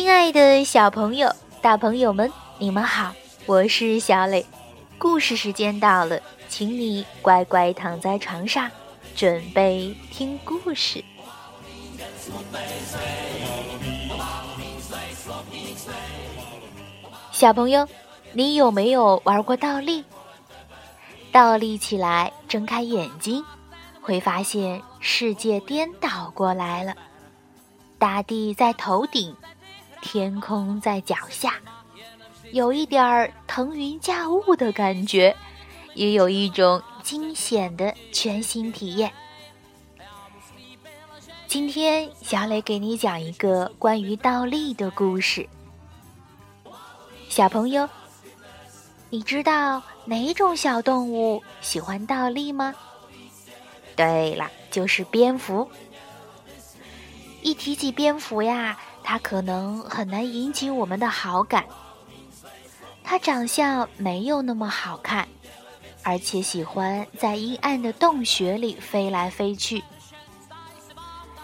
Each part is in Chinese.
亲爱的小朋友、大朋友们，你们好，我是小磊。故事时间到了，请你乖乖躺在床上，准备听故事。小朋友，你有没有玩过倒立？倒立起来，睁开眼睛，会发现世界颠倒过来了，大地在头顶。天空在脚下，有一点儿腾云驾雾的感觉，也有一种惊险的全新体验。今天，小磊给你讲一个关于倒立的故事。小朋友，你知道哪种小动物喜欢倒立吗？对了，就是蝙蝠。一提起蝙蝠呀。它可能很难引起我们的好感。它长相没有那么好看，而且喜欢在阴暗的洞穴里飞来飞去。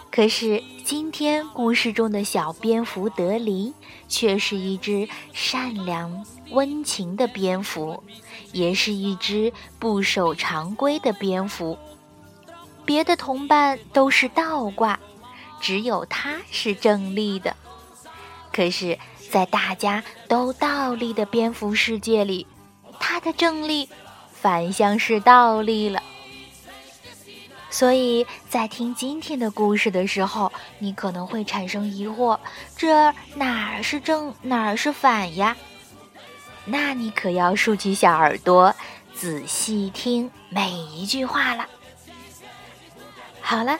可是今天故事中的小蝙蝠德林却是一只善良温情的蝙蝠，也是一只不守常规的蝙蝠。别的同伴都是倒挂。只有它是正立的，可是，在大家都倒立的蝙蝠世界里，它的正立反向是倒立了。所以在听今天的故事的时候，你可能会产生疑惑：这哪儿是正，哪儿是反呀？那你可要竖起小耳朵，仔细听每一句话了。好了。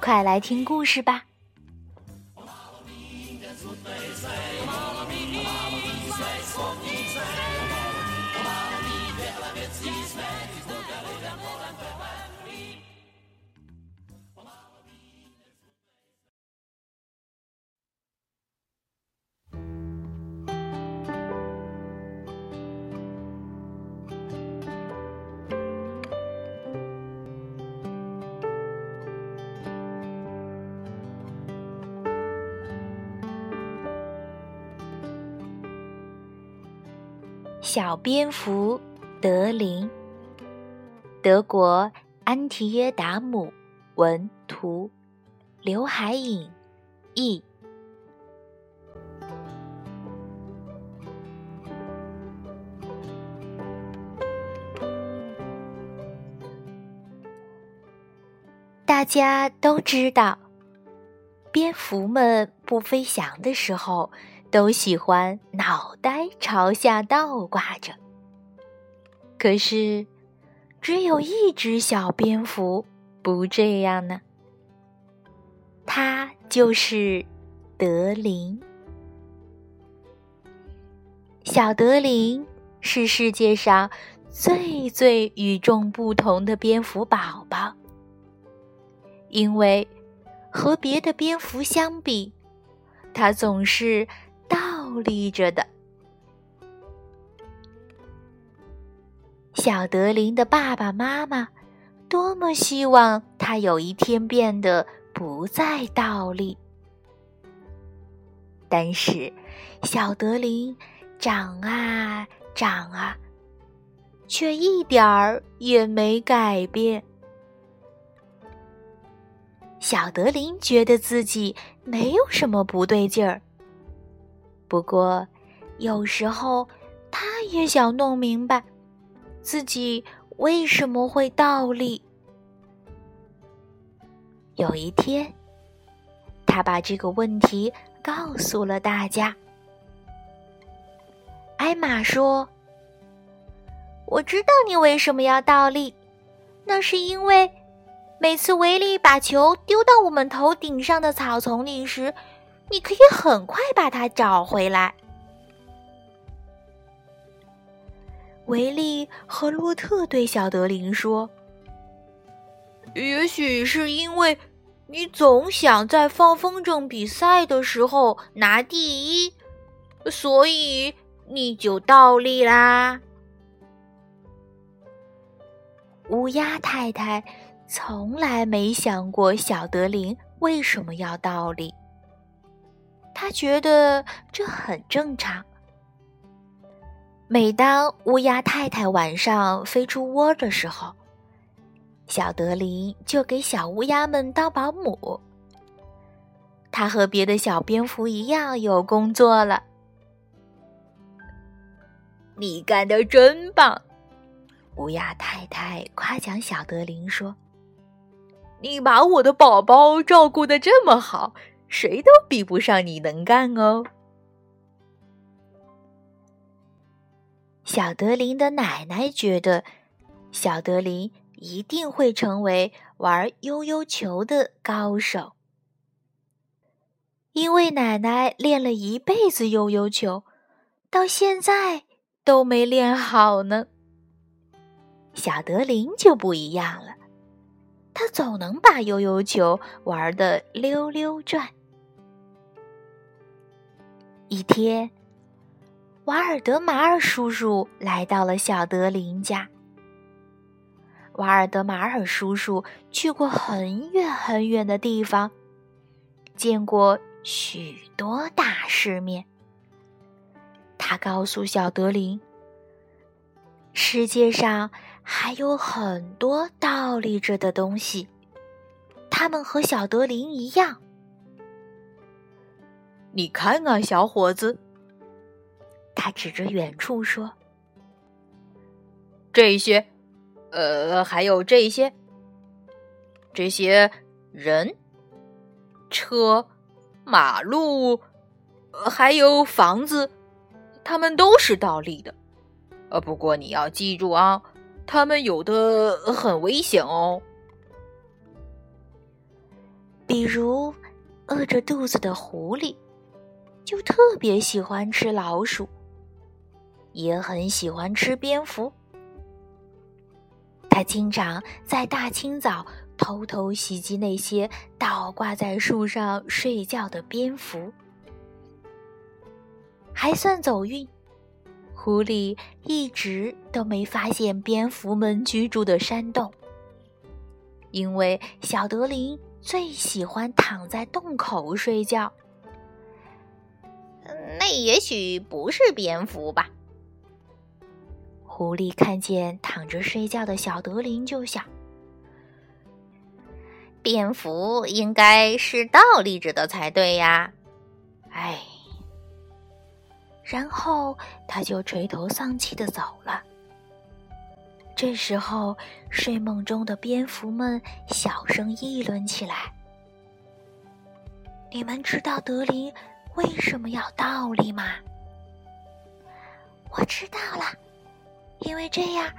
快来听故事吧。小蝙蝠德林，德国安提约达姆文图，刘海影译。大家都知道，蝙蝠们不飞翔的时候。都喜欢脑袋朝下倒挂着，可是只有一只小蝙蝠不这样呢。它就是德林。小德林是世界上最最与众不同的蝙蝠宝宝，因为和别的蝙蝠相比，它总是。倒立着的小德林的爸爸妈妈，多么希望他有一天变得不再倒立。但是，小德林长啊长啊，却一点儿也没改变。小德林觉得自己没有什么不对劲儿。不过，有时候他也想弄明白自己为什么会倒立。有一天，他把这个问题告诉了大家。艾玛说：“我知道你为什么要倒立，那是因为每次维利把球丢到我们头顶上的草丛里时。”你可以很快把它找回来。维利和洛特对小德林说：“也许是因为你总想在放风筝比赛的时候拿第一，所以你就倒立啦。”乌鸦太太从来没想过小德林为什么要倒立。他觉得这很正常。每当乌鸦太太晚上飞出窝的时候，小德林就给小乌鸦们当保姆。他和别的小蝙蝠一样有工作了。你干的真棒！乌鸦太太夸奖小德林说：“你把我的宝宝照顾的这么好，谁都比不上你能干哦。”小德林的奶奶觉得，小德林一定会成为玩悠悠球的高手，因为奶奶练了一辈子悠悠球，到现在都没练好呢。小德林就不一样了，他总能把悠悠球玩得溜溜转。一天。瓦尔德马尔叔叔来到了小德林家。瓦尔德马尔叔叔去过很远很远的地方，见过许多大世面。他告诉小德林，世界上还有很多倒立着的东西，他们和小德林一样。你看啊，小伙子。他指着远处说：“这些，呃，还有这些，这些人、车、马路，还有房子，他们都是倒立的。呃，不过你要记住啊，他们有的很危险哦。比如，饿着肚子的狐狸，就特别喜欢吃老鼠。”也很喜欢吃蝙蝠。他经常在大清早偷偷袭击那些倒挂在树上睡觉的蝙蝠，还算走运。狐狸一直都没发现蝙蝠们居住的山洞，因为小德林最喜欢躺在洞口睡觉。那也许不是蝙蝠吧。狐狸看见躺着睡觉的小德林，就想：蝙蝠应该是倒立着的才对呀。哎，然后他就垂头丧气的走了。这时候，睡梦中的蝙蝠们小声议论起来：“你们知道德林为什么要倒立吗？”我知道了。因为这样，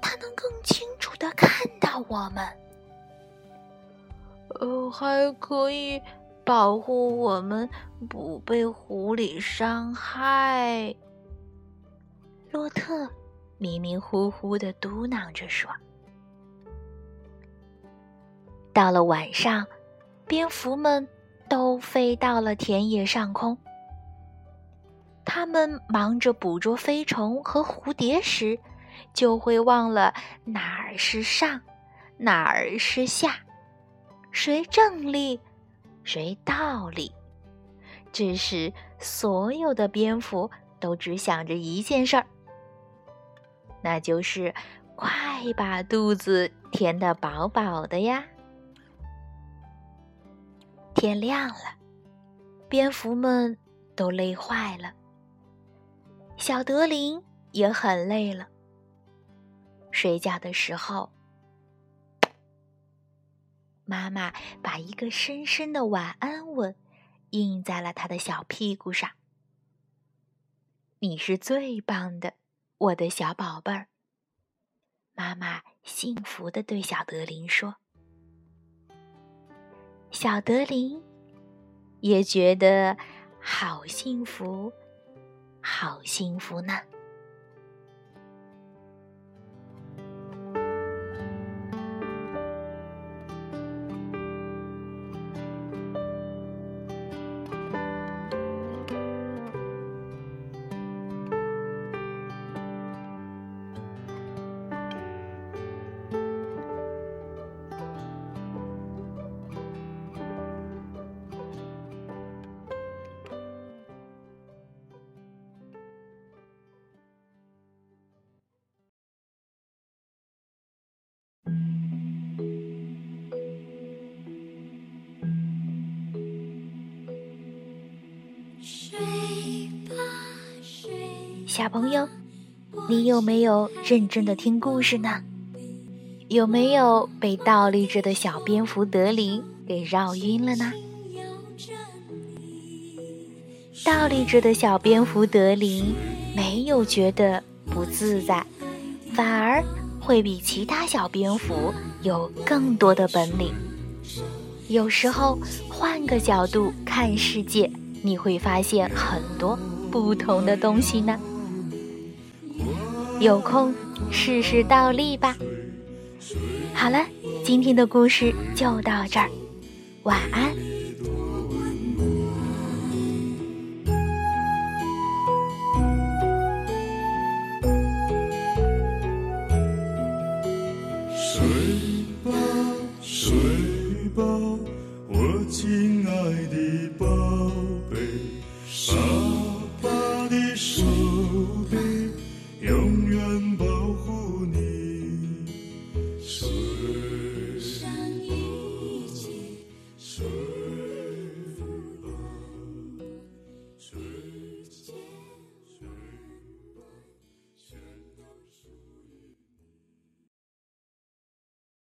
他能更清楚的看到我们。呃，还可以保护我们不被狐狸伤害。洛特迷迷糊糊的嘟囔着说：“到了晚上，蝙蝠们都飞到了田野上空。”他们忙着捕捉飞虫和蝴蝶时，就会忘了哪儿是上，哪儿是下，谁正立，谁倒立。这时，所有的蝙蝠都只想着一件事儿，那就是快把肚子填得饱饱的呀。天亮了，蝙蝠们都累坏了。小德林也很累了。睡觉的时候，妈妈把一个深深的晚安吻印在了他的小屁股上。你是最棒的，我的小宝贝儿。妈妈幸福的对小德林说。小德林也觉得好幸福。好幸福呢。小朋友，你有没有认真的听故事呢？有没有被倒立着的小蝙蝠德林给绕晕了呢？倒立着的小蝙蝠德林没有觉得不自在，反而会比其他小蝙蝠有更多的本领。有时候换个角度看世界，你会发现很多不同的东西呢。有空试试倒立吧。好了，今天的故事就到这儿，晚安。